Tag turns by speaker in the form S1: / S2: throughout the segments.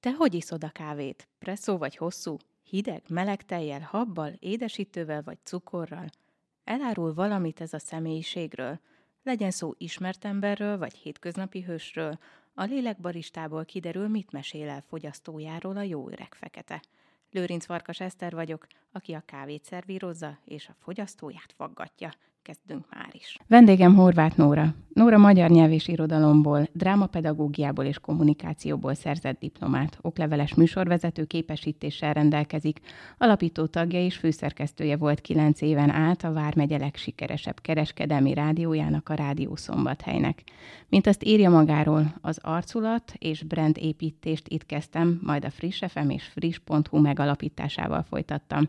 S1: Te hogy iszod a kávét? Presszó vagy hosszú? Hideg, meleg tejjel, habbal, édesítővel vagy cukorral? Elárul valamit ez a személyiségről? Legyen szó ismert emberről vagy hétköznapi hősről, a lélekbaristából kiderül, mit mesél el fogyasztójáról a jó öreg fekete. Lőrinc Farkas Eszter vagyok, aki a kávét szervírozza és a fogyasztóját faggatja kezdünk már is. Vendégem Horváth Nóra. Nóra magyar nyelv és irodalomból, drámapedagógiából és kommunikációból szerzett diplomát. Okleveles műsorvezető képesítéssel rendelkezik. Alapító tagja és főszerkesztője volt kilenc éven át a Vármegye legsikeresebb kereskedelmi rádiójának, a Rádió Szombathelynek. Mint azt írja magáról, az arculat és brand építést itt kezdtem, majd a Friss FM és Friss.hu megalapításával folytattam.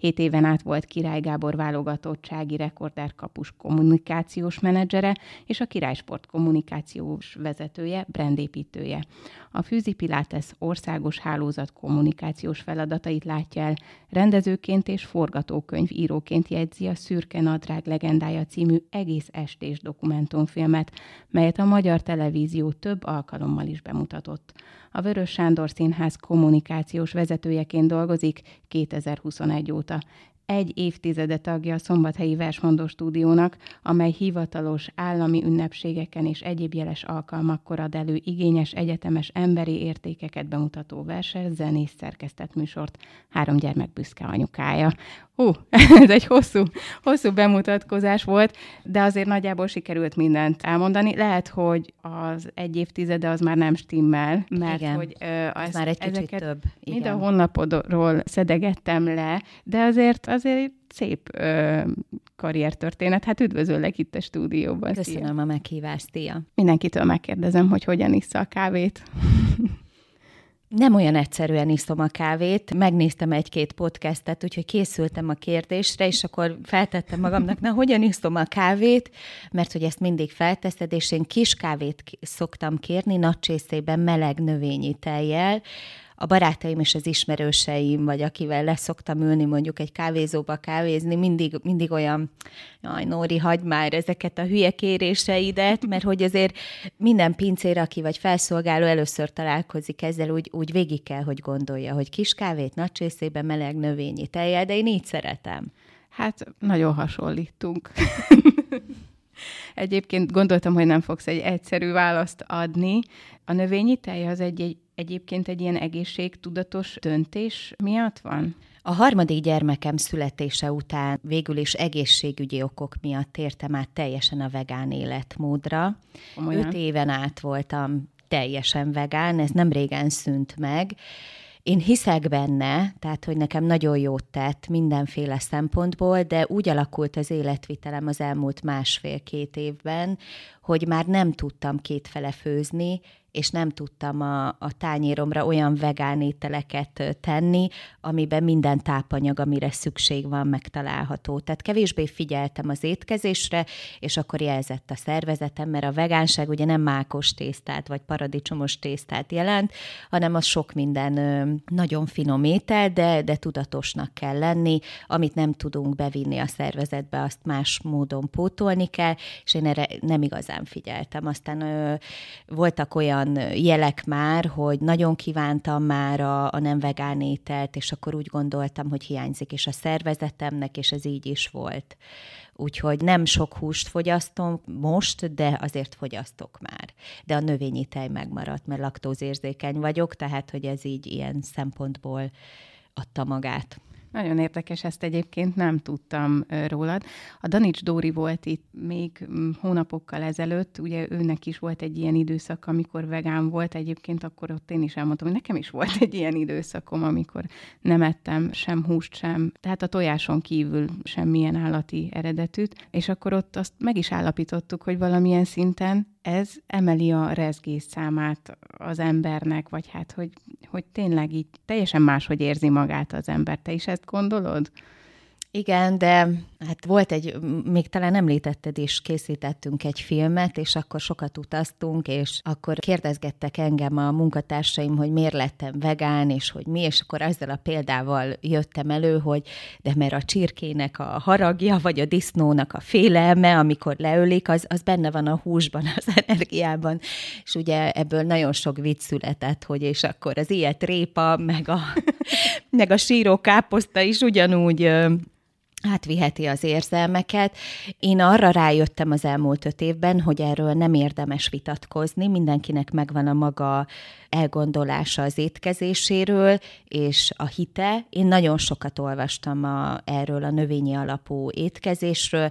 S1: Hét éven át volt Király Gábor válogatottsági rekorder kapus kommunikációs menedzsere és a Királysport kommunikációs vezetője, brandépítője. A Fűzi Pilates országos hálózat kommunikációs feladatait látja el, rendezőként és forgatókönyv íróként jegyzi a Szürke Nadrág legendája című egész estés dokumentumfilmet, melyet a Magyar Televízió több alkalommal is bemutatott. A Vörös Sándor Színház kommunikációs vezetőjeként dolgozik 2021 óta egy évtizede tagja a Szombathelyi Versmondó Stúdiónak, amely hivatalos állami ünnepségeken és egyéb jeles alkalmakkor ad elő igényes egyetemes emberi értékeket bemutató verset, zenész szerkesztett műsort, három gyermek büszke anyukája. Hú, ez egy hosszú, hosszú bemutatkozás volt, de azért nagyjából sikerült mindent elmondani. Lehet, hogy az egy évtizede az már nem stimmel, mert
S2: Igen,
S1: hogy
S2: ö, az már egy kicsit több.
S1: Igen. mind a honlapodról szedegettem le, de azért azért szép ö, karriertörténet. Hát üdvözöllek itt a stúdióban.
S2: Köszönöm Szia. a meghívást, Tia.
S1: Mindenkitől megkérdezem, hogy hogyan issza a kávét.
S2: Nem olyan egyszerűen iszom a kávét. Megnéztem egy-két podcastet, úgyhogy készültem a kérdésre, és akkor feltettem magamnak, na, hogyan iszom a kávét, mert hogy ezt mindig felteszed, és én kis kávét szoktam kérni, nagy csészében meleg növényi tejjel, a barátaim és az ismerőseim, vagy akivel leszoktam ülni mondjuk egy kávézóba kávézni, mindig, mindig olyan, jaj, Nóri, hagyd már ezeket a hülye kéréseidet, mert hogy azért minden pincér, aki vagy felszolgáló először találkozik ezzel, úgy, úgy végig kell, hogy gondolja, hogy kis kávét nagy csészében meleg növényi tejjel, de én így szeretem.
S1: Hát nagyon hasonlítunk. Egyébként gondoltam, hogy nem fogsz egy egyszerű választ adni. A növényi tej az egy, egy egyébként egy ilyen egészségtudatos döntés miatt van?
S2: A harmadik gyermekem születése után végül is egészségügyi okok miatt tértem át teljesen a vegán életmódra. Komolyan? Öt éven át voltam teljesen vegán, ez nem régen szűnt meg, én hiszek benne, tehát hogy nekem nagyon jót tett mindenféle szempontból, de úgy alakult az életvitelem az elmúlt másfél-két évben, hogy már nem tudtam kétfele főzni, és nem tudtam a, a tányéromra olyan vegán ételeket tenni, amiben minden tápanyag, amire szükség van, megtalálható. Tehát kevésbé figyeltem az étkezésre, és akkor jelzett a szervezetem, mert a vegánság ugye nem mákos tésztát, vagy paradicsomos tésztát jelent, hanem az sok minden nagyon finom étel, de, de tudatosnak kell lenni, amit nem tudunk bevinni a szervezetbe, azt más módon pótolni kell, és én erre nem igazán figyeltem. Aztán ö, voltak olyan olyan jelek már, hogy nagyon kívántam már a, a nem vegán ételt, és akkor úgy gondoltam, hogy hiányzik is a szervezetemnek, és ez így is volt. Úgyhogy nem sok húst fogyasztom most, de azért fogyasztok már. De a növényi tej megmaradt, mert laktózérzékeny vagyok, tehát hogy ez így ilyen szempontból adta magát.
S1: Nagyon érdekes, ezt egyébként nem tudtam rólad. A Danics Dóri volt itt még mm, hónapokkal ezelőtt, ugye őnek is volt egy ilyen időszak, amikor vegán volt, egyébként akkor ott én is elmondtam, hogy nekem is volt egy ilyen időszakom, amikor nem ettem sem húst, sem, tehát a tojáson kívül semmilyen állati eredetűt, és akkor ott azt meg is állapítottuk, hogy valamilyen szinten ez emeli a rezgés számát az embernek, vagy hát, hogy, hogy tényleg így teljesen máshogy érzi magát az ember. Te is ezt gondolod?
S2: Igen, de Hát volt egy, még talán említetted is, készítettünk egy filmet, és akkor sokat utaztunk, és akkor kérdezgettek engem a munkatársaim, hogy miért lettem vegán, és hogy mi, és akkor ezzel a példával jöttem elő, hogy de mert a csirkének a haragja, vagy a disznónak a félelme, amikor leölik, az, az benne van a húsban, az energiában, és ugye ebből nagyon sok vicc született, hogy és akkor az ilyet répa, meg a, meg a síró káposzta is ugyanúgy átviheti az érzelmeket. Én arra rájöttem az elmúlt öt évben, hogy erről nem érdemes vitatkozni, mindenkinek megvan a maga elgondolása az étkezéséről, és a hite. Én nagyon sokat olvastam a, erről a növényi alapú étkezésről,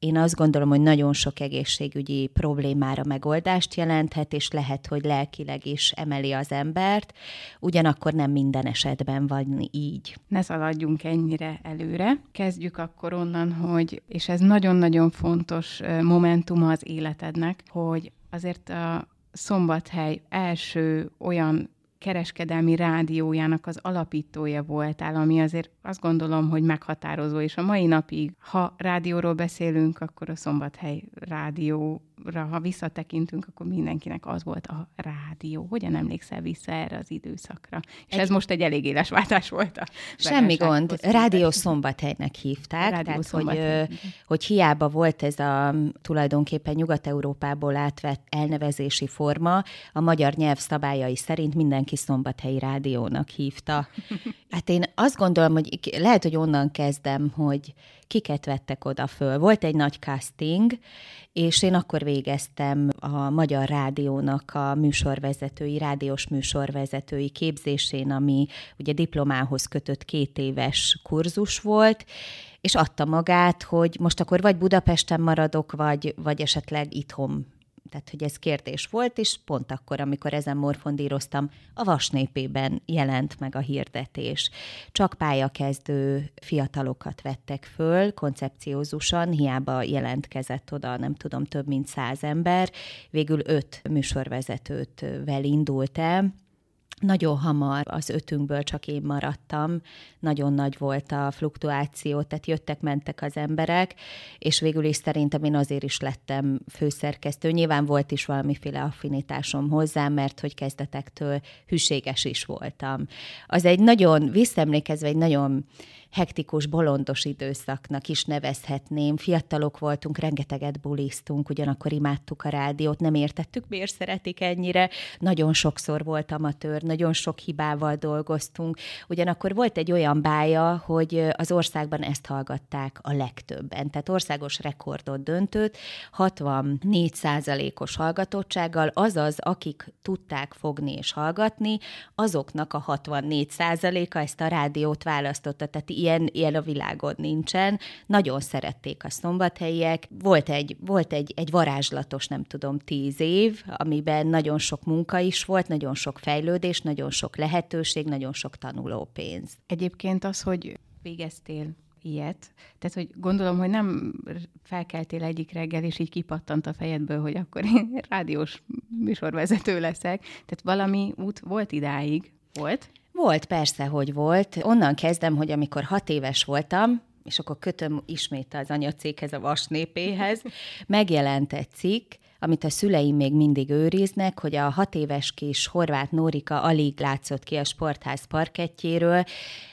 S2: én azt gondolom, hogy nagyon sok egészségügyi problémára megoldást jelenthet, és lehet, hogy lelkileg is emeli az embert, ugyanakkor nem minden esetben van így.
S1: Ne szaladjunk ennyire előre. Kezdjük akkor onnan, hogy, és ez nagyon-nagyon fontos momentuma az életednek, hogy azért a Szombathely első olyan kereskedelmi rádiójának az alapítója voltál, ami azért azt gondolom, hogy meghatározó, és a mai napig, ha rádióról beszélünk, akkor a Szombathely rádió ha visszatekintünk, akkor mindenkinek az volt a rádió. Hogyan emlékszel vissza erre az időszakra? És egy... ez most egy elég éles váltás volt a
S2: Semmi gond. Rádió Szombathelynek hívták. Rádió tehát, Szombathely. hogy, hogy hiába volt ez a tulajdonképpen Nyugat-Európából átvett elnevezési forma, a magyar nyelv szabályai szerint mindenki Szombathelyi Rádiónak hívta. Hát én azt gondolom, hogy lehet, hogy onnan kezdem, hogy kiket vettek oda föl. Volt egy nagy casting, és én akkor végeztem a Magyar Rádiónak a műsorvezetői, rádiós műsorvezetői képzésén, ami ugye diplomához kötött két éves kurzus volt, és adta magát, hogy most akkor vagy Budapesten maradok, vagy, vagy esetleg itthon tehát, hogy ez kérdés volt, és pont akkor, amikor ezen morfondíroztam, a vasnépében jelent meg a hirdetés. Csak pályakezdő fiatalokat vettek föl, koncepciózusan, hiába jelentkezett oda, nem tudom, több mint száz ember. Végül öt műsorvezetőt vel indult el, nagyon hamar az ötünkből csak én maradtam, nagyon nagy volt a fluktuáció, tehát jöttek-mentek az emberek, és végül is szerintem én azért is lettem főszerkesztő. Nyilván volt is valamiféle affinitásom hozzá, mert hogy kezdetektől hűséges is voltam. Az egy nagyon, visszaemlékezve egy nagyon hektikus, bolondos időszaknak is nevezhetném. Fiatalok voltunk, rengeteget bulisztunk, ugyanakkor imádtuk a rádiót, nem értettük, miért szeretik ennyire. Nagyon sokszor volt amatőr, nagyon sok hibával dolgoztunk. Ugyanakkor volt egy olyan bája, hogy az országban ezt hallgatták a legtöbben. Tehát országos rekordot döntött, 64% os hallgatottsággal, azaz, akik tudták fogni és hallgatni, azoknak a 64% a ezt a rádiót választotta. Tehát ilyen, ilyen a világon nincsen. Nagyon szerették a szombathelyiek. Volt egy, volt egy, egy varázslatos, nem tudom, tíz év, amiben nagyon sok munka is volt, nagyon sok fejlődés, nagyon sok lehetőség, nagyon sok tanulópénz. Egyébként az, hogy végeztél ilyet. Tehát, hogy gondolom, hogy nem felkeltél egyik reggel, és így kipattant a fejedből, hogy akkor én rádiós műsorvezető leszek. Tehát valami út volt idáig. Volt? Volt, persze, hogy volt. Onnan kezdem, hogy amikor hat éves voltam, és akkor kötöm ismét az anyacékhez, a vasnépéhez, megjelent egy cikk, amit a szüleim még mindig őriznek, hogy a hat éves kis horvát Nórika alig látszott ki a sportház parkettjéről,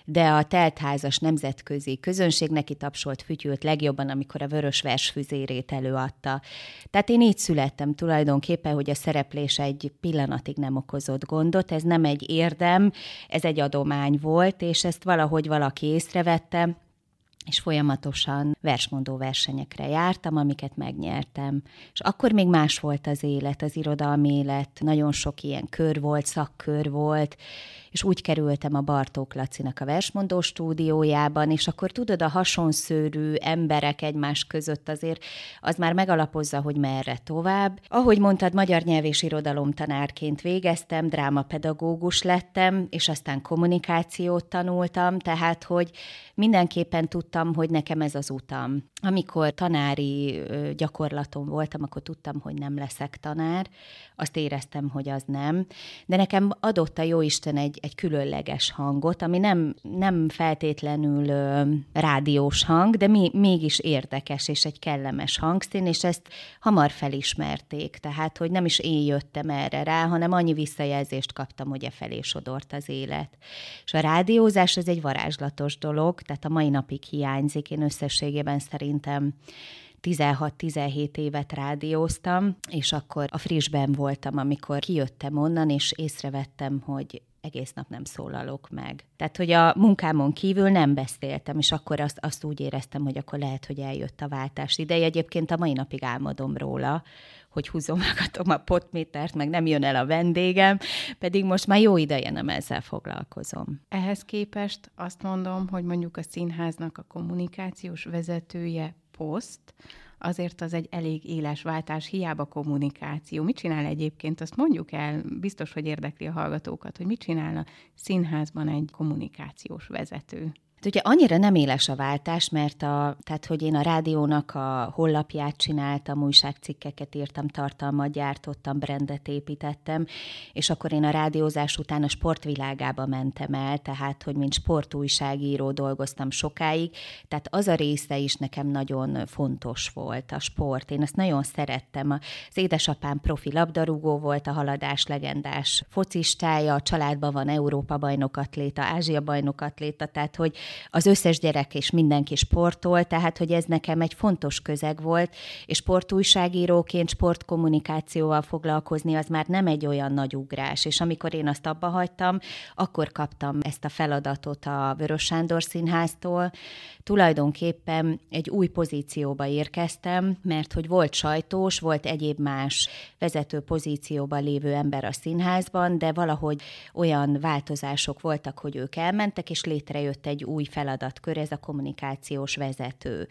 S2: de a teltházas nemzetközi közönség neki tapsolt fütyült legjobban, amikor a vörös versfüzérét előadta. Tehát én így születtem tulajdonképpen, hogy a szereplés egy pillanatig nem okozott gondot, ez nem egy érdem, ez egy adomány volt, és ezt valahogy valaki észrevette, és folyamatosan versmondó versenyekre jártam, amiket megnyertem. És akkor még más volt az élet, az irodalmi élet, nagyon sok ilyen kör volt, szakkör volt, és úgy kerültem a Bartók Lacinak a versmondó stúdiójában, és akkor tudod, a hasonszőrű emberek egymás között azért az már megalapozza, hogy merre tovább. Ahogy mondtad, magyar nyelv és irodalom tanárként végeztem, drámapedagógus lettem, és aztán kommunikációt tanultam, tehát hogy mindenképpen tudtam, hogy nekem ez az utam. Amikor tanári gyakorlaton voltam, akkor tudtam, hogy nem leszek tanár, azt éreztem, hogy az nem, de nekem adott a Jóisten egy, egy különleges hangot, ami nem, nem feltétlenül ö, rádiós hang, de mi, mégis érdekes és egy kellemes hangszín, és ezt hamar felismerték, tehát hogy nem is én jöttem erre rá, hanem annyi visszajelzést kaptam, hogy e felé sodort az élet. És a rádiózás ez egy varázslatos dolog, tehát a mai napig hiányzik, én összességében szerintem 16-17 évet rádióztam, és akkor a frissben voltam, amikor kijöttem onnan, és észrevettem, hogy egész nap nem szólalok meg. Tehát, hogy a munkámon kívül nem beszéltem, és akkor azt, azt úgy éreztem, hogy akkor lehet, hogy eljött a váltás ideje. Egyébként a mai napig álmodom róla, hogy húzomágatom a potmétert, meg nem jön el a vendégem, pedig most már jó ideje nem ezzel foglalkozom.
S1: Ehhez képest azt mondom, hogy mondjuk a színháznak a kommunikációs vezetője poszt, azért az egy elég éles váltás, hiába kommunikáció. Mit csinál egyébként? Azt mondjuk el, biztos, hogy érdekli a hallgatókat, hogy mit csinál a színházban egy kommunikációs vezető.
S2: Hát ugye annyira nem éles a váltás, mert a, tehát, hogy én a rádiónak a hollapját csináltam, újságcikkeket írtam, tartalmat gyártottam, brandet építettem, és akkor én a rádiózás után a sportvilágába mentem el, tehát, hogy mint sportújságíró dolgoztam sokáig, tehát az a része is nekem nagyon fontos volt, a sport. Én ezt nagyon szerettem. Az édesapám profi labdarúgó volt, a haladás legendás focistája, a családban van Európa bajnok atléta, Ázsia bajnok atléta, tehát, hogy az összes gyerek és mindenki sportol, tehát hogy ez nekem egy fontos közeg volt, és sportújságíróként sportkommunikációval foglalkozni az már nem egy olyan nagy ugrás, és amikor én azt abba hagytam, akkor kaptam ezt a feladatot a Vörös Sándor Színháztól. Tulajdonképpen egy új pozícióba érkeztem, mert hogy volt sajtós, volt egyéb más vezető pozícióban lévő ember a színházban, de valahogy olyan változások voltak, hogy ők elmentek, és létrejött egy új új feladatkör, ez a kommunikációs vezető.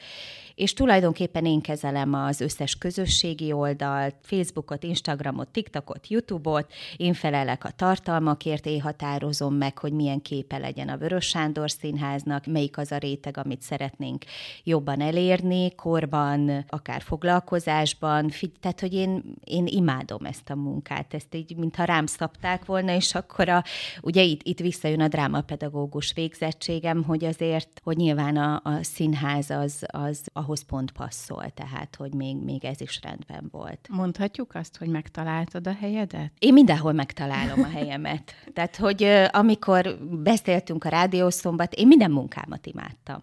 S2: És tulajdonképpen én kezelem az összes közösségi oldalt, Facebookot, Instagramot, TikTokot, YouTube-ot, én felelek a tartalmakért, én határozom meg, hogy milyen képe legyen a Vörös Sándor Színháznak, melyik az a réteg, amit szeretnénk jobban elérni, korban, akár foglalkozásban, tehát, hogy én, én imádom ezt a munkát, ezt így, mintha rám szabták volna, és akkor a, ugye itt, itt visszajön a drámapedagógus végzettségem, hogy azért, hogy nyilván a, a színház az, az ahhoz pont passzol, tehát, hogy még, még ez is rendben volt.
S1: Mondhatjuk azt, hogy megtaláltad a helyedet?
S2: Én mindenhol megtalálom a helyemet. tehát, hogy amikor beszéltünk a rádiószombat, én minden munkámat imádtam.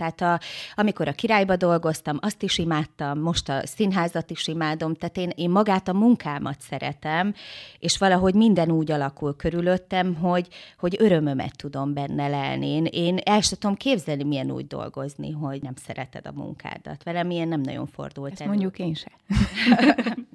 S2: Tehát a, amikor a királyba dolgoztam, azt is imádtam, most a színházat is imádom, tehát én, én magát a munkámat szeretem, és valahogy minden úgy alakul körülöttem, hogy, hogy örömömet tudom benne lelni. Én, én el sem tudom képzelni, milyen úgy dolgozni, hogy nem szereted a munkádat. Velem ilyen nem nagyon fordult
S1: Ezt elő. mondjuk én se.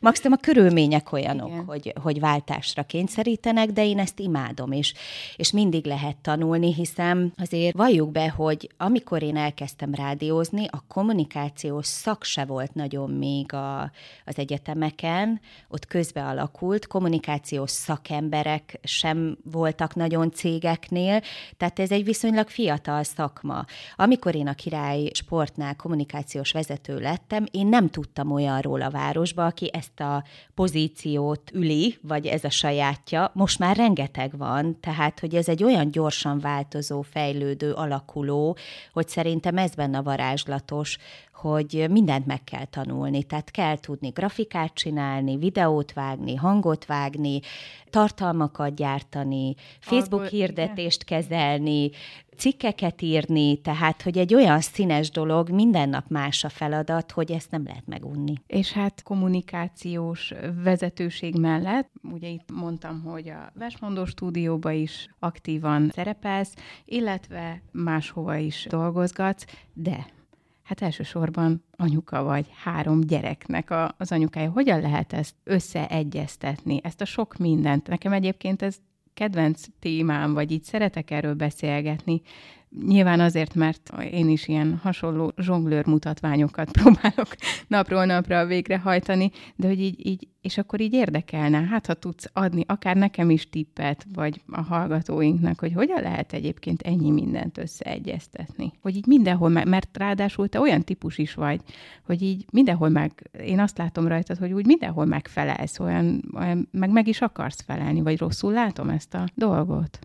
S2: Maximum a körülmények olyanok, hogy, hogy váltásra kényszerítenek, de én ezt imádom, és, és mindig lehet tanulni, hiszen azért valljuk be, hogy amikor én elkezdtem rádiózni, a kommunikációs szak se volt nagyon még a, az egyetemeken, ott közbe alakult, kommunikációs szakemberek sem voltak nagyon cégeknél, tehát ez egy viszonylag fiatal szakma. Amikor én a Király Sportnál kommunikációs vezető lettem, én nem tudtam olyanról a városba, aki ezt a pozíciót üli, vagy ez a sajátja, most már rengeteg van, tehát hogy ez egy olyan gyorsan változó, fejlődő, alakuló, hogy szerintem ez benne varázslatos, hogy mindent meg kell tanulni, tehát kell tudni grafikát csinálni, videót vágni, hangot vágni, tartalmakat gyártani, Facebook Abba, hirdetést kezelni, cikkeket írni, tehát, hogy egy olyan színes dolog, minden nap más a feladat, hogy ezt nem lehet megunni.
S1: És hát kommunikációs vezetőség mellett, ugye itt mondtam, hogy a Vesmondó stúdióba is aktívan szerepelsz, illetve máshova is dolgozgatsz, de hát elsősorban anyuka vagy három gyereknek a, az anyukája. Hogyan lehet ezt összeegyeztetni, ezt a sok mindent? Nekem egyébként ez kedvenc témám, vagy így szeretek erről beszélgetni, Nyilván azért, mert én is ilyen hasonló zsonglőr mutatványokat próbálok napról napra végrehajtani, de hogy így, így, és akkor így érdekelne, hát ha tudsz adni akár nekem is tippet, vagy a hallgatóinknak, hogy hogyan lehet egyébként ennyi mindent összeegyeztetni. Hogy így mindenhol, mert ráadásul te olyan típus is vagy, hogy így mindenhol meg, én azt látom rajtad, hogy úgy mindenhol megfelelsz, olyan, olyan meg meg is akarsz felelni, vagy rosszul látom ezt a dolgot.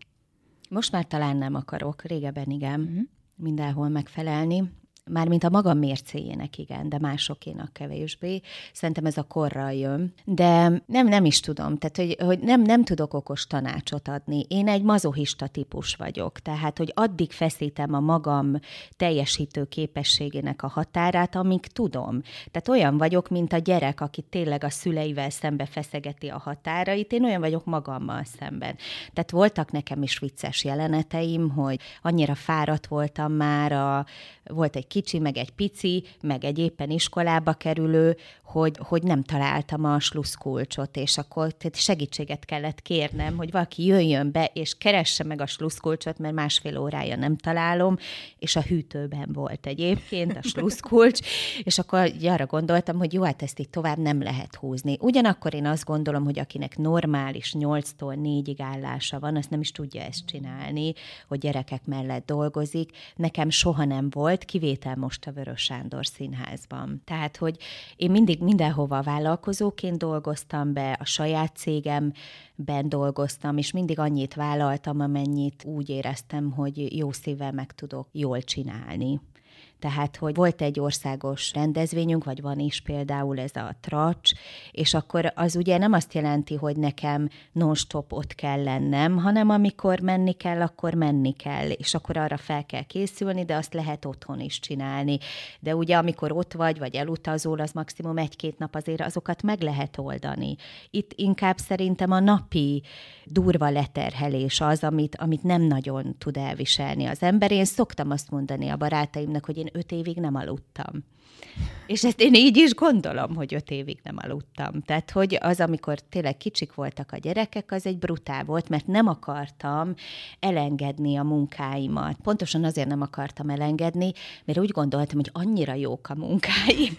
S2: Most már talán nem akarok, régebben igen, uh-huh. mindenhol megfelelni. Mármint a magam mércéjének igen, de másokénak kevésbé. Szerintem ez a korral jön. De nem, nem is tudom, tehát hogy, hogy nem, nem tudok okos tanácsot adni. Én egy mazohista típus vagyok, tehát hogy addig feszítem a magam teljesítő képességének a határát, amíg tudom. Tehát olyan vagyok, mint a gyerek, aki tényleg a szüleivel szembe feszegeti a határait, én olyan vagyok magammal szemben. Tehát voltak nekem is vicces jeleneteim, hogy annyira fáradt voltam már, a, volt egy kicsi, meg egy pici, meg egy éppen iskolába kerülő, hogy, hogy nem találtam a sluszkulcsot, és akkor tehát segítséget kellett kérnem, hogy valaki jöjjön be, és keresse meg a sluszkulcsot, mert másfél órája nem találom, és a hűtőben volt egyébként a sluszkulcs, és akkor arra gondoltam, hogy jó, hát ezt itt tovább nem lehet húzni. Ugyanakkor én azt gondolom, hogy akinek normális 8-tól 4-ig állása van, azt nem is tudja ezt csinálni, hogy gyerekek mellett dolgozik. Nekem soha nem volt, kivétel most a Vörös Sándor Színházban. Tehát, hogy én mindig mindenhova vállalkozóként dolgoztam be, a saját cégemben dolgoztam, és mindig annyit vállaltam, amennyit úgy éreztem, hogy jó szívvel meg tudok jól csinálni. Tehát, hogy volt egy országos rendezvényünk, vagy van is például ez a tracs, és akkor az ugye nem azt jelenti, hogy nekem non-stop ott kell lennem, hanem amikor menni kell, akkor menni kell, és akkor arra fel kell készülni, de azt lehet otthon is csinálni. De ugye amikor ott vagy, vagy elutazol, az maximum egy-két nap azért azokat meg lehet oldani. Itt inkább szerintem a napi durva leterhelés az, amit, amit nem nagyon tud elviselni az ember. Én szoktam azt mondani a barátaimnak, hogy én öt évig nem aludtam. És ezt én így is gondolom, hogy öt évig nem aludtam. Tehát, hogy az, amikor tényleg kicsik voltak a gyerekek, az egy brutál volt, mert nem akartam elengedni a munkáimat. Pontosan azért nem akartam elengedni, mert úgy gondoltam, hogy annyira jók a munkáim,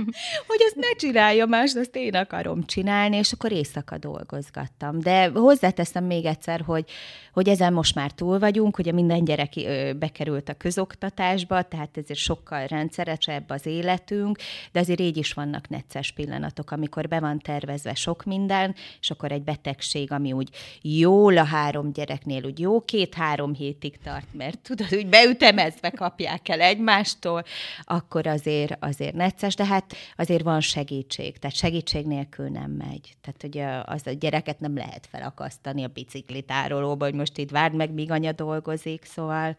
S2: hogy azt ne csinálja más, azt én akarom csinálni, és akkor éjszaka dolgozgattam. De hozzáteszem még egyszer, hogy, hogy ezen most már túl vagyunk, ugye minden gyerek bekerült a közoktatásba, tehát ezért sokkal rendszeresebb az életünk, de azért így is vannak necces pillanatok, amikor be van tervezve sok minden, és akkor egy betegség, ami úgy jól a három gyereknél, úgy jó két-három hétig tart, mert tudod, úgy beütemezve kapják el egymástól, akkor azért, azért necces, de hát azért van segítség, tehát segítség nélkül nem megy. Tehát ugye az a gyereket nem lehet felakasztani a biciklitárolóba, hogy most itt várd meg, míg anya dolgozik, szóval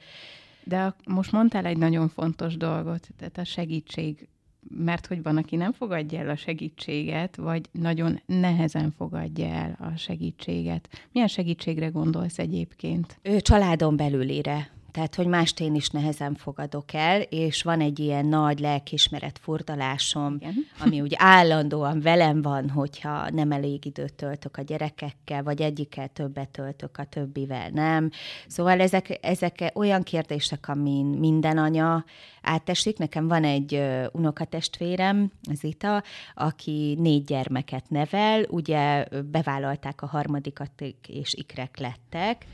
S1: de most mondtál egy nagyon fontos dolgot, tehát a segítség, mert hogy van, aki nem fogadja el a segítséget, vagy nagyon nehezen fogadja el a segítséget. Milyen segítségre gondolsz egyébként?
S2: Ő családon belülire tehát, hogy mást én is nehezen fogadok el, és van egy ilyen nagy lelkismeret furdalásom, Igen. ami úgy állandóan velem van, hogyha nem elég időt töltök a gyerekekkel, vagy egyikkel többet töltök, a többivel nem. Szóval ezek, ezek olyan kérdések, amin minden anya átesik. Nekem van egy unokatestvérem, Zita, aki négy gyermeket nevel, ugye bevállalták a harmadikat, és ikrek lettek,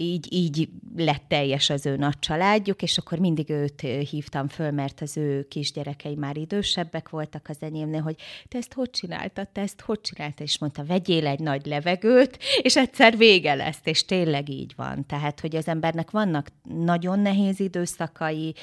S2: így, így lett teljes az ő nagy családjuk, és akkor mindig őt hívtam föl, mert az ő kisgyerekei már idősebbek voltak az enyémnél, hogy te ezt hogy csináltad, te ezt hogy csináltad, és mondta, vegyél egy nagy levegőt, és egyszer vége lesz, és tényleg így van. Tehát, hogy az embernek vannak nagyon nehéz időszakai,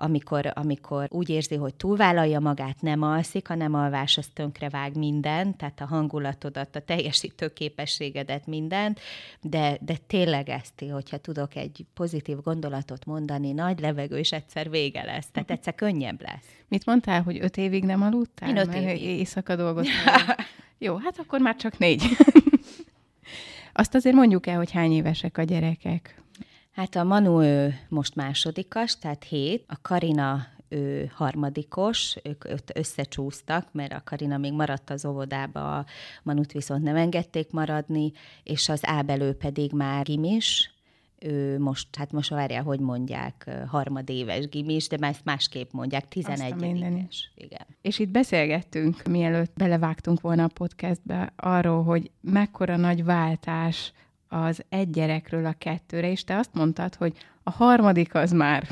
S2: amikor, amikor úgy érzi, hogy túlvállalja magát, nem alszik, hanem alvás az vág mindent, tehát a hangulatodat, a teljesítő képességedet, mindent, de, de tényleg ezt, hogyha tudok egy pozitív gondolatot mondani, nagy levegő, és egyszer vége lesz, tehát egyszer könnyebb lesz.
S1: Mit mondtál, hogy öt évig nem aludtál?
S2: Én öt évig.
S1: Éjszaka dolgoztam. Jó, hát akkor már csak négy. Azt azért mondjuk el, hogy hány évesek a gyerekek.
S2: Hát a Manu ő most másodikas, tehát hét, a Karina ő harmadikos, ők összecsúsztak, mert a Karina még maradt az óvodába, a Manut viszont nem engedték maradni, és az Ábelő pedig már gimis, ő most, hát most várjál, hogy mondják, harmadéves gimis, de már másképp mondják, 11 éves.
S1: Igen. És itt beszélgettünk, mielőtt belevágtunk volna a podcastbe, arról, hogy mekkora nagy váltás az egy gyerekről a kettőre, és te azt mondtad, hogy a harmadik az már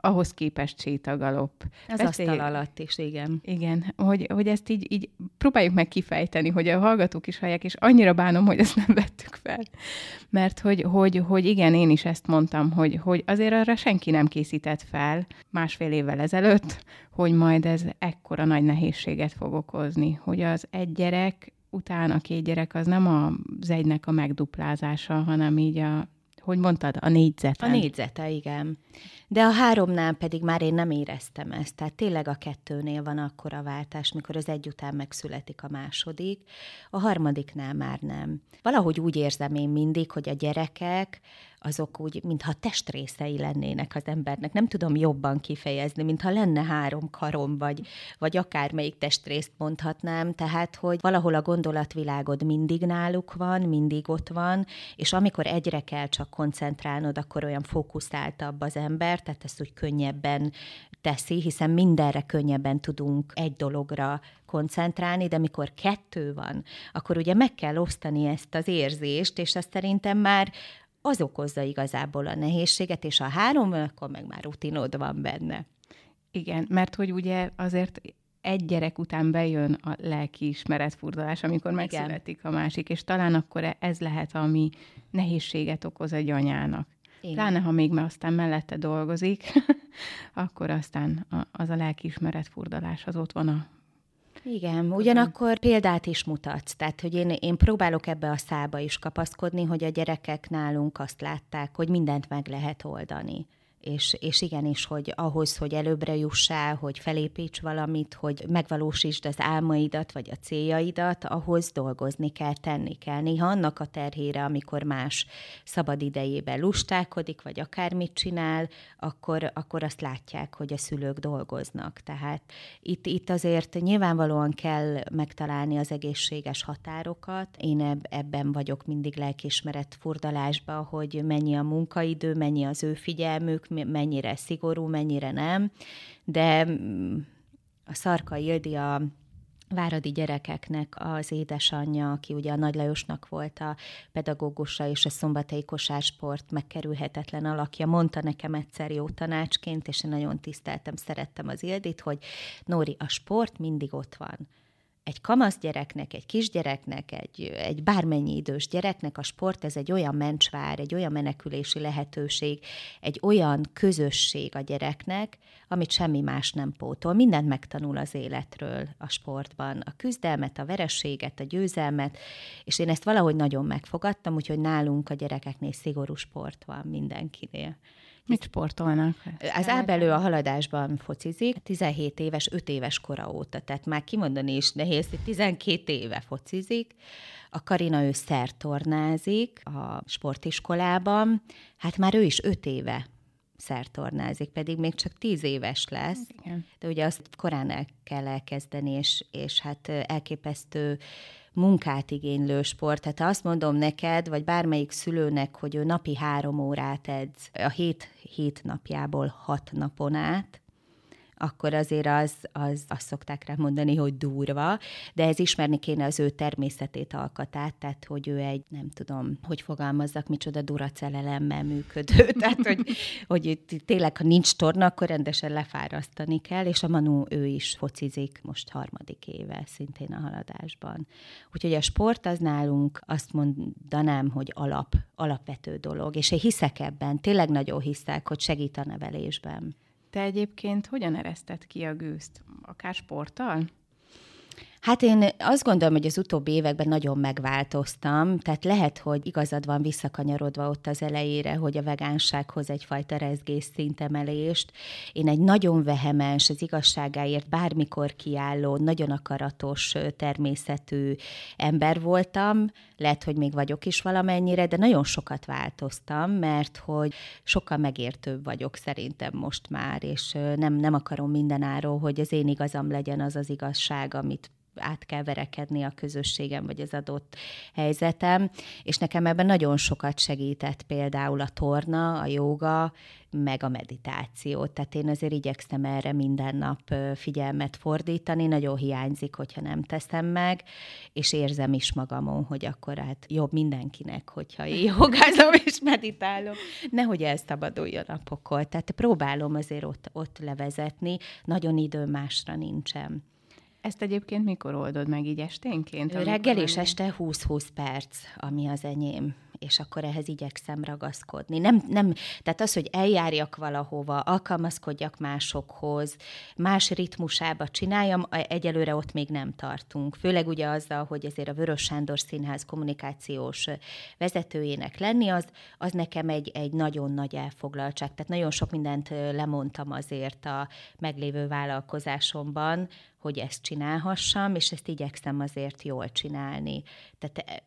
S1: ahhoz képest sétagalop.
S2: Az Beszélj... asztal alatt is, igen.
S1: Igen, hogy, hogy ezt így, így próbáljuk meg kifejteni, hogy a hallgatók is hallják, és annyira bánom, hogy ezt nem vettük fel. Mert hogy, hogy, hogy igen, én is ezt mondtam, hogy, hogy azért arra senki nem készített fel másfél évvel ezelőtt, hogy majd ez ekkora nagy nehézséget fog okozni, hogy az egy gyerek után a két gyerek az nem az egynek a megduplázása, hanem így a hogy mondtad, a négyzete.
S2: A négyzete, igen. De a háromnál pedig már én nem éreztem ezt. Tehát tényleg a kettőnél van akkor a váltás, mikor az egy után megszületik a második, a harmadiknál már nem. Valahogy úgy érzem én mindig, hogy a gyerekek azok úgy, mintha testrészei lennének az embernek. Nem tudom jobban kifejezni, mintha lenne három karom, vagy, vagy akármelyik testrészt mondhatnám. Tehát, hogy valahol a gondolatvilágod mindig náluk van, mindig ott van, és amikor egyre kell csak koncentrálnod, akkor olyan fókuszáltabb az ember, tehát ezt úgy könnyebben teszi, hiszen mindenre könnyebben tudunk egy dologra koncentrálni, de mikor kettő van, akkor ugye meg kell osztani ezt az érzést, és azt szerintem már az okozza igazából a nehézséget, és a három, akkor meg már rutinod van benne.
S1: Igen, mert hogy ugye azért egy gyerek után bejön a lelki ismeretfurdalás, amikor megszületik a másik, és talán akkor ez lehet, ami nehézséget okoz egy anyának. Igen. Pláne, ha még aztán mellette dolgozik, akkor aztán az a lelkiismeret furdalás az ott van a
S2: igen, ugyanakkor példát is mutatsz, tehát hogy én, én próbálok ebbe a szába is kapaszkodni, hogy a gyerekek nálunk azt látták, hogy mindent meg lehet oldani és, és igenis, hogy ahhoz, hogy előbbre jussál, hogy felépíts valamit, hogy megvalósítsd az álmaidat, vagy a céljaidat, ahhoz dolgozni kell, tenni kell. Néha annak a terhére, amikor más szabad idejében lustálkodik, vagy akármit csinál, akkor, akkor azt látják, hogy a szülők dolgoznak. Tehát itt, itt azért nyilvánvalóan kell megtalálni az egészséges határokat. Én ebben vagyok mindig lelkismeret furdalásba, hogy mennyi a munkaidő, mennyi az ő figyelmük, mennyire szigorú, mennyire nem, de mm, a Szarka Ildi a váradi gyerekeknek az édesanyja, aki ugye a Nagy Lajosnak volt a pedagógusa és a szombathelyi kosársport megkerülhetetlen alakja, mondta nekem egyszer jó tanácsként, és én nagyon tiszteltem, szerettem az Ildit, hogy Nóri, a sport mindig ott van egy kamasz gyereknek, egy kisgyereknek, egy, egy bármennyi idős gyereknek a sport ez egy olyan mencsvár, egy olyan menekülési lehetőség, egy olyan közösség a gyereknek, amit semmi más nem pótol. Mindent megtanul az életről a sportban. A küzdelmet, a verességet, a győzelmet, és én ezt valahogy nagyon megfogadtam, úgyhogy nálunk a gyerekeknél szigorú sport van mindenkinél.
S1: Mit sportolnak?
S2: Az Ábelő a haladásban focizik, 17 éves, 5 éves kora óta, tehát már kimondani is nehéz, hogy 12 éve focizik. A Karina ő szertornázik a sportiskolában, hát már ő is 5 éve szertornázik, pedig még csak tíz éves lesz, Igen. de ugye azt korán el kell elkezdeni, és, és hát elképesztő munkát igénylő sport. Tehát azt mondom neked, vagy bármelyik szülőnek, hogy ő napi három órát edz, a hét, hét napjából hat napon át, akkor azért az, az azt szokták rá mondani, hogy durva, de ez ismerni kéne az ő természetét, alkatát, tehát hogy ő egy, nem tudom, hogy fogalmazzak, micsoda duracelelemmel működő, tehát hogy, hogy tényleg, ha nincs torna, akkor rendesen lefárasztani kell, és a Manu ő is focizik most harmadik éve, szintén a haladásban. Úgyhogy a sport az nálunk azt mondanám, hogy alap, alapvető dolog, és én hiszek ebben, tényleg nagyon hiszek, hogy segít a nevelésben.
S1: Te egyébként hogyan ereszted ki a gőzt? Akár sporttal?
S2: Hát én azt gondolom, hogy az utóbbi években nagyon megváltoztam, tehát lehet, hogy igazad van visszakanyarodva ott az elejére, hogy a vegánsághoz egyfajta rezgés szintemelést. Én egy nagyon vehemens, az igazságáért bármikor kiálló, nagyon akaratos természetű ember voltam, lehet, hogy még vagyok is valamennyire, de nagyon sokat változtam, mert hogy sokkal megértőbb vagyok szerintem most már, és nem, nem akarom mindenáról, hogy az én igazam legyen az az igazság, amit át kell verekedni a közösségem, vagy az adott helyzetem, és nekem ebben nagyon sokat segített például a torna, a joga, meg a meditáció. Tehát én azért igyekszem erre minden nap figyelmet fordítani, nagyon hiányzik, hogyha nem teszem meg, és érzem is magamon, hogy akkor hát jobb mindenkinek, hogyha én jogázom és meditálok. Nehogy elszabaduljon a pokol. Tehát próbálom azért ott, ott levezetni, nagyon idő másra nincsen.
S1: Ezt egyébként mikor oldod meg így esténként?
S2: Reggel és este 20-20 perc, ami az enyém és akkor ehhez igyekszem ragaszkodni. Nem, nem, tehát az, hogy eljárjak valahova, alkalmazkodjak másokhoz, más ritmusába csináljam, egyelőre ott még nem tartunk. Főleg ugye azzal, hogy azért a Vörös Sándor Színház kommunikációs vezetőjének lenni, az, az nekem egy, egy nagyon nagy elfoglaltság. Tehát nagyon sok mindent lemondtam azért a meglévő vállalkozásomban, hogy ezt csinálhassam, és ezt igyekszem azért jól csinálni. Tehát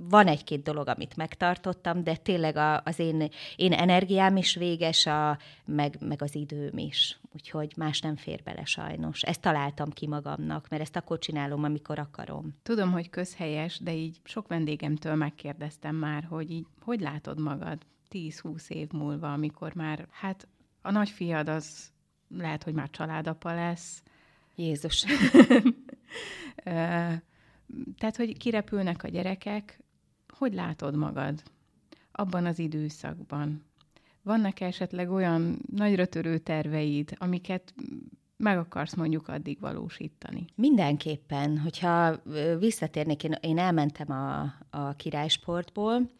S2: van egy-két dolog, amit megtartottam, de tényleg a, az én, én energiám is véges, a, meg, meg az időm is. Úgyhogy más nem fér bele sajnos. Ezt találtam ki magamnak, mert ezt akkor csinálom, amikor akarom.
S1: Tudom, hogy közhelyes, de így sok vendégemtől megkérdeztem már, hogy így hogy látod magad 10-20 év múlva, amikor már, hát a nagyfiad az lehet, hogy már családapa lesz.
S2: Jézus.
S1: Tehát, hogy kirepülnek a gyerekek, hogy látod magad abban az időszakban? Vannak esetleg olyan nagyra törő terveid, amiket meg akarsz mondjuk addig valósítani?
S2: Mindenképpen, hogyha visszatérnék, én, én elmentem a, a királysportból,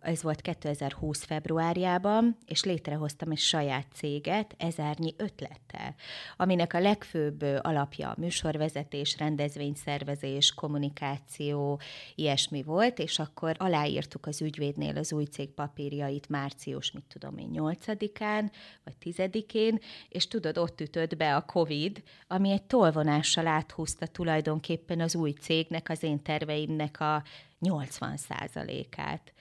S2: ez volt 2020 februárjában, és létrehoztam egy saját céget ezernyi ötlettel, aminek a legfőbb alapja a műsorvezetés, rendezvényszervezés, kommunikáció, ilyesmi volt, és akkor aláírtuk az ügyvédnél az új cég papírjait március, mit tudom én, 8-án, vagy 10-én, és tudod, ott ütött be a COVID, ami egy tolvonással áthúzta tulajdonképpen az új cégnek, az én terveimnek a 80 át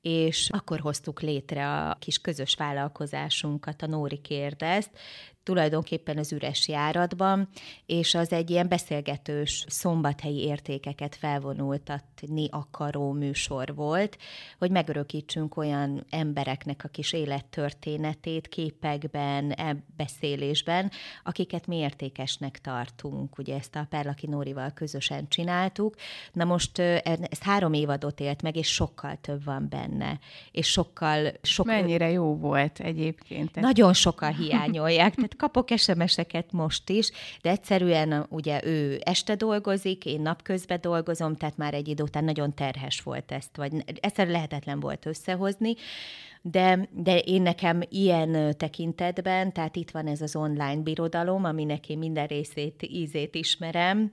S2: és akkor hoztuk létre a kis közös vállalkozásunkat, a Nóri kérdezt, tulajdonképpen az üres járatban, és az egy ilyen beszélgetős szombathelyi értékeket felvonultatni akaró műsor volt, hogy megörökítsünk olyan embereknek a kis élettörténetét képekben, e beszélésben, akiket mi értékesnek tartunk. Ugye ezt a Perlaki Nórival közösen csináltuk. Na most ez három évadot élt meg, és sokkal több van benne. És sokkal...
S1: sokkal Mennyire jó volt egyébként.
S2: Nagyon sokan hiányolják. Tehát kapok SMS-eket most is, de egyszerűen ugye ő este dolgozik, én napközben dolgozom, tehát már egy idő után nagyon terhes volt ezt, vagy egyszerűen lehetetlen volt összehozni, de, de én nekem ilyen tekintetben, tehát itt van ez az online birodalom, aminek én minden részét, ízét ismerem,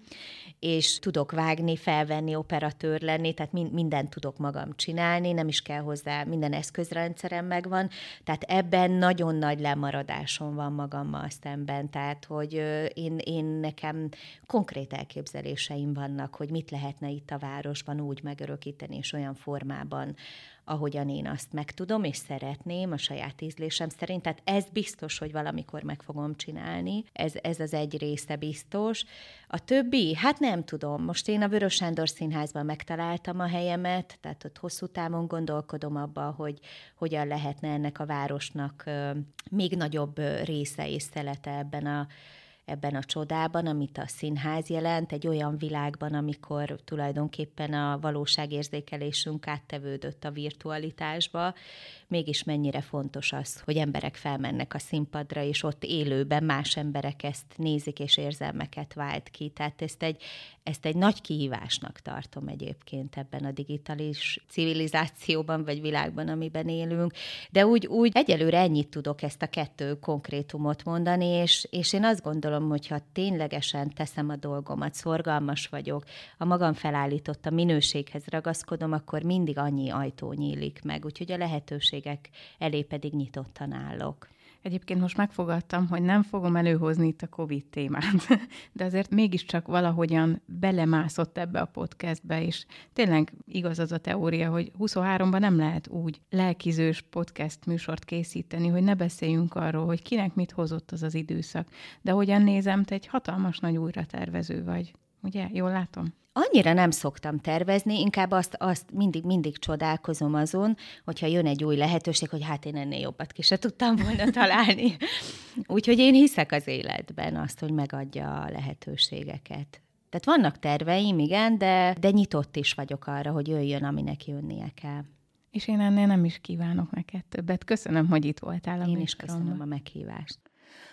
S2: és tudok vágni, felvenni, operatőr lenni, tehát mind, mindent tudok magam csinálni, nem is kell hozzá, minden eszközrendszerem megvan, tehát ebben nagyon nagy lemaradásom van magammal szemben, tehát hogy én, én nekem konkrét elképzeléseim vannak, hogy mit lehetne itt a városban úgy megörökíteni, és olyan formában, ahogyan én azt megtudom, és szeretném a saját ízlésem szerint. Tehát ez biztos, hogy valamikor meg fogom csinálni. Ez, ez az egy része biztos. A többi, hát nem tudom. Most én a Vörös Sándor Színházban megtaláltam a helyemet, tehát ott hosszú távon gondolkodom abba, hogy hogyan lehetne ennek a városnak még nagyobb része és szelete ebben a ebben a csodában, amit a színház jelent, egy olyan világban, amikor tulajdonképpen a valóságérzékelésünk áttevődött a virtualitásba, mégis mennyire fontos az, hogy emberek felmennek a színpadra, és ott élőben más emberek ezt nézik, és érzelmeket vált ki. Tehát ezt egy, ezt egy nagy kihívásnak tartom egyébként ebben a digitális civilizációban, vagy világban, amiben élünk. De úgy, úgy egyelőre ennyit tudok ezt a kettő konkrétumot mondani, és, és én azt gondolom, hogy ha ténylegesen teszem a dolgomat, szorgalmas vagyok, a magam felállított a minőséghez ragaszkodom, akkor mindig annyi ajtó nyílik meg. Úgyhogy a lehetőségek elé pedig nyitottan állok.
S1: Egyébként most megfogadtam, hogy nem fogom előhozni itt a COVID témát, de azért mégiscsak valahogyan belemászott ebbe a podcastbe, és tényleg igaz az a teória, hogy 23-ban nem lehet úgy lelkizős podcast műsort készíteni, hogy ne beszéljünk arról, hogy kinek mit hozott az az időszak. De hogyan nézem, te egy hatalmas nagy újratervező vagy Ugye? Jól látom?
S2: Annyira nem szoktam tervezni, inkább azt, azt mindig, mindig csodálkozom azon, hogyha jön egy új lehetőség, hogy hát én ennél jobbat ki se tudtam volna találni. Úgyhogy én hiszek az életben azt, hogy megadja a lehetőségeket. Tehát vannak terveim, igen, de, de nyitott is vagyok arra, hogy jöjjön, aminek jönnie kell.
S1: És én ennél nem is kívánok neked többet. Köszönöm, hogy itt voltál
S2: a Én is köszönöm a meghívást.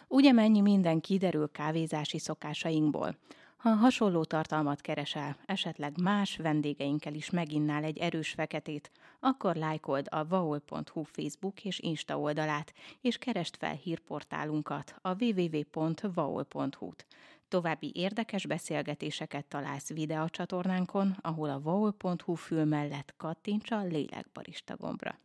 S1: Ugye mennyi minden kiderül kávézási szokásainkból. Ha hasonló tartalmat keresel, esetleg más vendégeinkkel is meginnál egy erős feketét, akkor lájkold a vaol.hu Facebook és Insta oldalát, és keresd fel hírportálunkat, a www.vaol.hu-t. További érdekes beszélgetéseket találsz videócsatornánkon, ahol a vaol.hu fül mellett kattints a lélekbarista gombra.